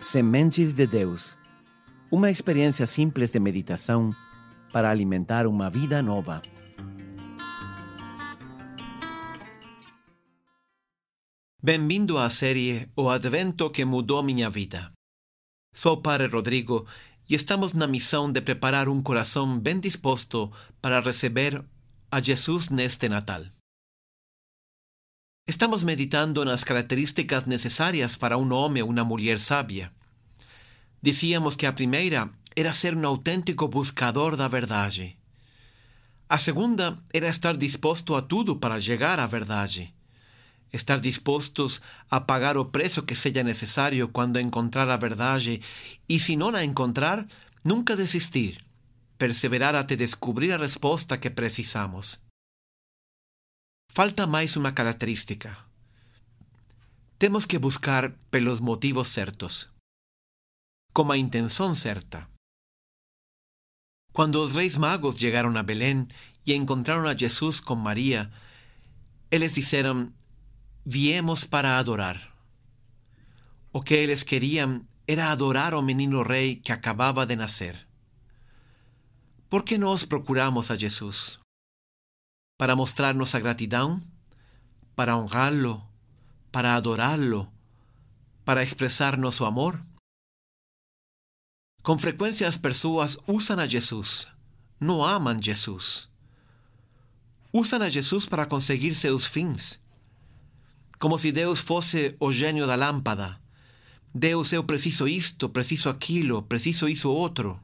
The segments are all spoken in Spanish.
Sementes de Deus. Uma experiência simples de meditação para alimentar uma vida nova. Bem-vindo à série O Advento que mudou minha vida. Sou o Padre Rodrigo e estamos na missão de preparar um coração bem disposto para receber a Jesus neste Natal. Estamos meditando nas características necessárias para um homem ou uma mulher sábia. Dizíamos que a primeira era ser um autêntico buscador da verdade. A segunda era estar disposto a tudo para chegar à verdade. Estar dispostos a pagar o preço que seja necessário quando encontrar a verdade e, se não a encontrar, nunca desistir, perseverar até descobrir a resposta que precisamos. Falta mais uma característica. Temos que buscar pelos motivos certos, com a intenção certa. Quando os reis magos chegaram a Belém e encontraram a Jesus com Maria, eles disseram: Viemos para adorar. O que eles queriam era adorar o menino rei que acabava de nascer. Por que nós procuramos a Jesus? Para mostrar nossa gratidão? Para honrá-lo? Para adorá-lo? Para expressar nosso amor? Com frequência as pessoas usam a Jesus, não amam Jesus. Usam a Jesus para conseguir seus fins como se Deus fosse o gênio da lâmpada. Deus, eu preciso isto, preciso aquilo, preciso isso outro.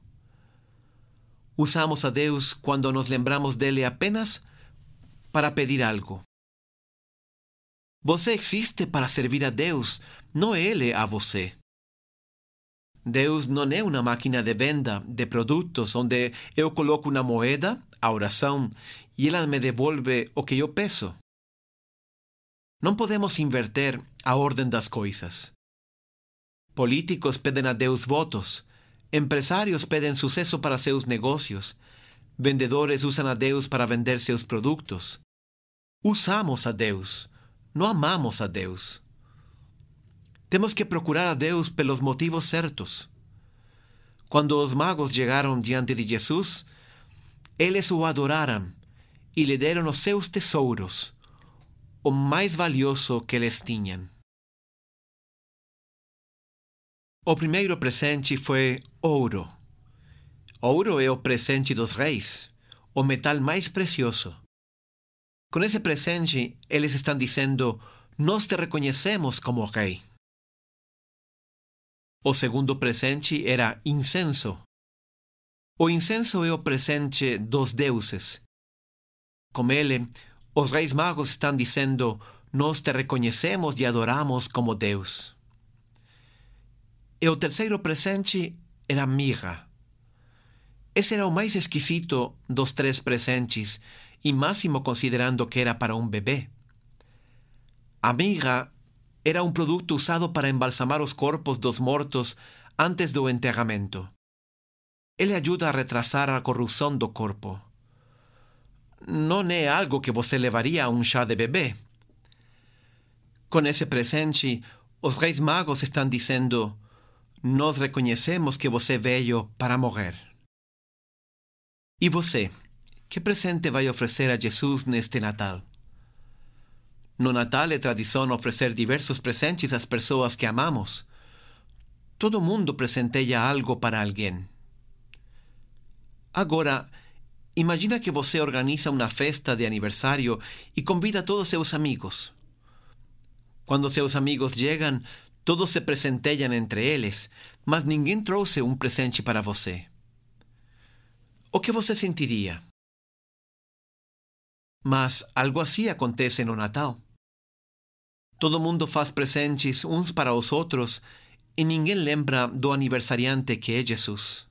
Usamos a Deus quando nos lembramos dele apenas para pedir algo. Você existe para servir a Deus, não ele a você. Deus não é uma máquina de venda de produtos onde eu coloco uma moeda, a oração, e ela me devolve o que eu peço. Não podemos inverter a ordem das coisas. Políticos pedem a Deus votos, empresários pedem sucesso para seus negócios, vendedores usam a Deus para vender seus produtos. Usamos a Deus, não amamos a Deus. Temos que procurar a Deus pelos motivos certos. Quando os magos chegaram diante de Jesus, eles o adoraram e lhe deram os seus tesouros o mais valioso que eles tinham. O primeiro presente foi ouro. Ouro é o presente dos reis, o metal mais precioso. Com esse presente, eles estão dizendo: Nós te reconhecemos como rei. O segundo presente era incenso. O incenso é o presente dos deuses. Com ele, os reis magos estão dizendo: Nós te reconhecemos e adoramos como Deus. E o terceiro presente era mirra. Esse era o mais esquisito dos três presentes, e máximo considerando que era para um bebê. A mirra era um produto usado para embalsamar os corpos dos mortos antes do enterramento. Ele ajuda a retrasar a corrupção do corpo não é algo que você levaria a um chá de bebê. Com esse presente, os reis magos estão dizendo: Nós reconhecemos que você veio para morrer. E você, que presente vai oferecer a Jesus neste Natal? No Natal é tradição oferecer diversos presentes às pessoas que amamos. Todo mundo presenteia algo para alguém. Agora, Imagina que você organiza uma festa de aniversário e convida todos seus amigos. Quando seus amigos chegam, todos se presenteiam entre eles, mas ninguém trouxe um presente para você. O que você sentiria? Mas algo assim acontece no Natal. Todo mundo faz presentes uns para os outros e ninguém lembra do aniversariante que é Jesus.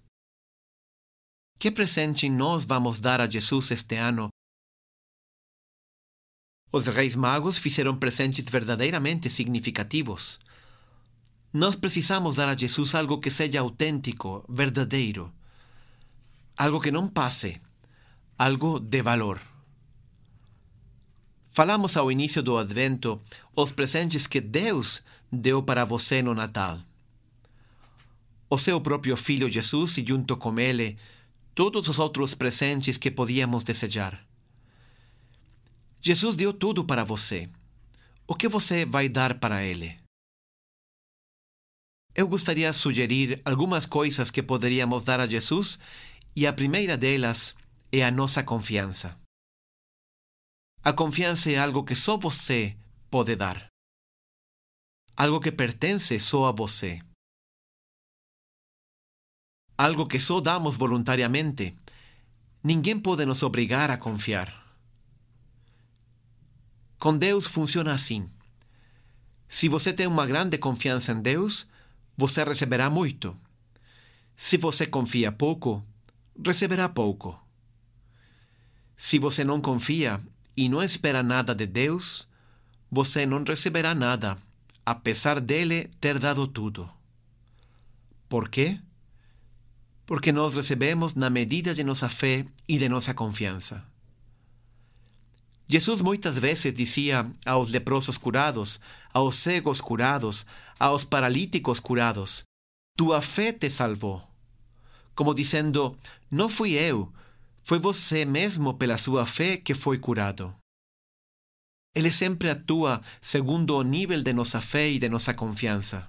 Que presente nós vamos dar a Jesus este ano? Os reis magos fizeram presentes verdadeiramente significativos. Nós precisamos dar a Jesus algo que seja autêntico, verdadeiro. Algo que não passe. Algo de valor. Falamos ao início do Advento os presentes que Deus deu para você no Natal. o seu próprio Filho Jesus e junto com ele todos os outros presentes que podíamos desejar. Jesus deu tudo para você. O que você vai dar para ele? Eu gostaria de sugerir algumas coisas que poderíamos dar a Jesus, e a primeira delas é a nossa confiança. A confiança é algo que só você pode dar. Algo que pertence só a você. Algo que só damos voluntariamente. Ninguém pode nos obrigar a confiar. Com Deus funciona assim. Se você tem uma grande confiança em Deus, você receberá muito. Se você confia pouco, receberá pouco. Se você não confia e não espera nada de Deus, você não receberá nada, apesar dele ter dado tudo. Por quê? Porque nós recebemos na medida de nossa fé e de nossa confiança. Jesus muitas vezes dizia aos leprosos curados, aos cegos curados, aos paralíticos curados: Tua fé te salvou. Como dizendo: Não fui eu, foi você mesmo pela sua fé que foi curado. Ele sempre atua segundo o nível de nossa fé e de nossa confiança.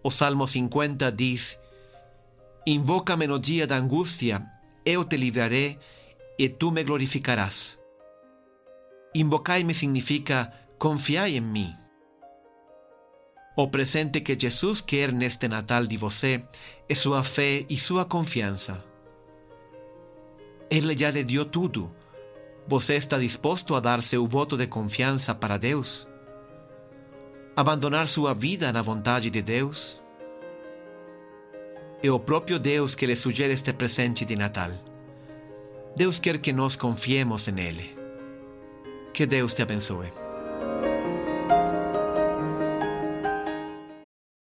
O Salmo 50 diz: Invoca-me no dia da angústia, eu te livrarei e tu me glorificarás. Invocai-me significa confiai em mim. O presente que Jesus quer neste Natal de você é sua fé e sua confiança. Ele já lhe deu tudo. Você está disposto a dar seu voto de confiança para Deus? Abandonar sua vida na vontade de Deus? É o próprio Deus que lhe sugere este presente de Natal. Deus quer que nós confiemos nele. Que Deus te abençoe.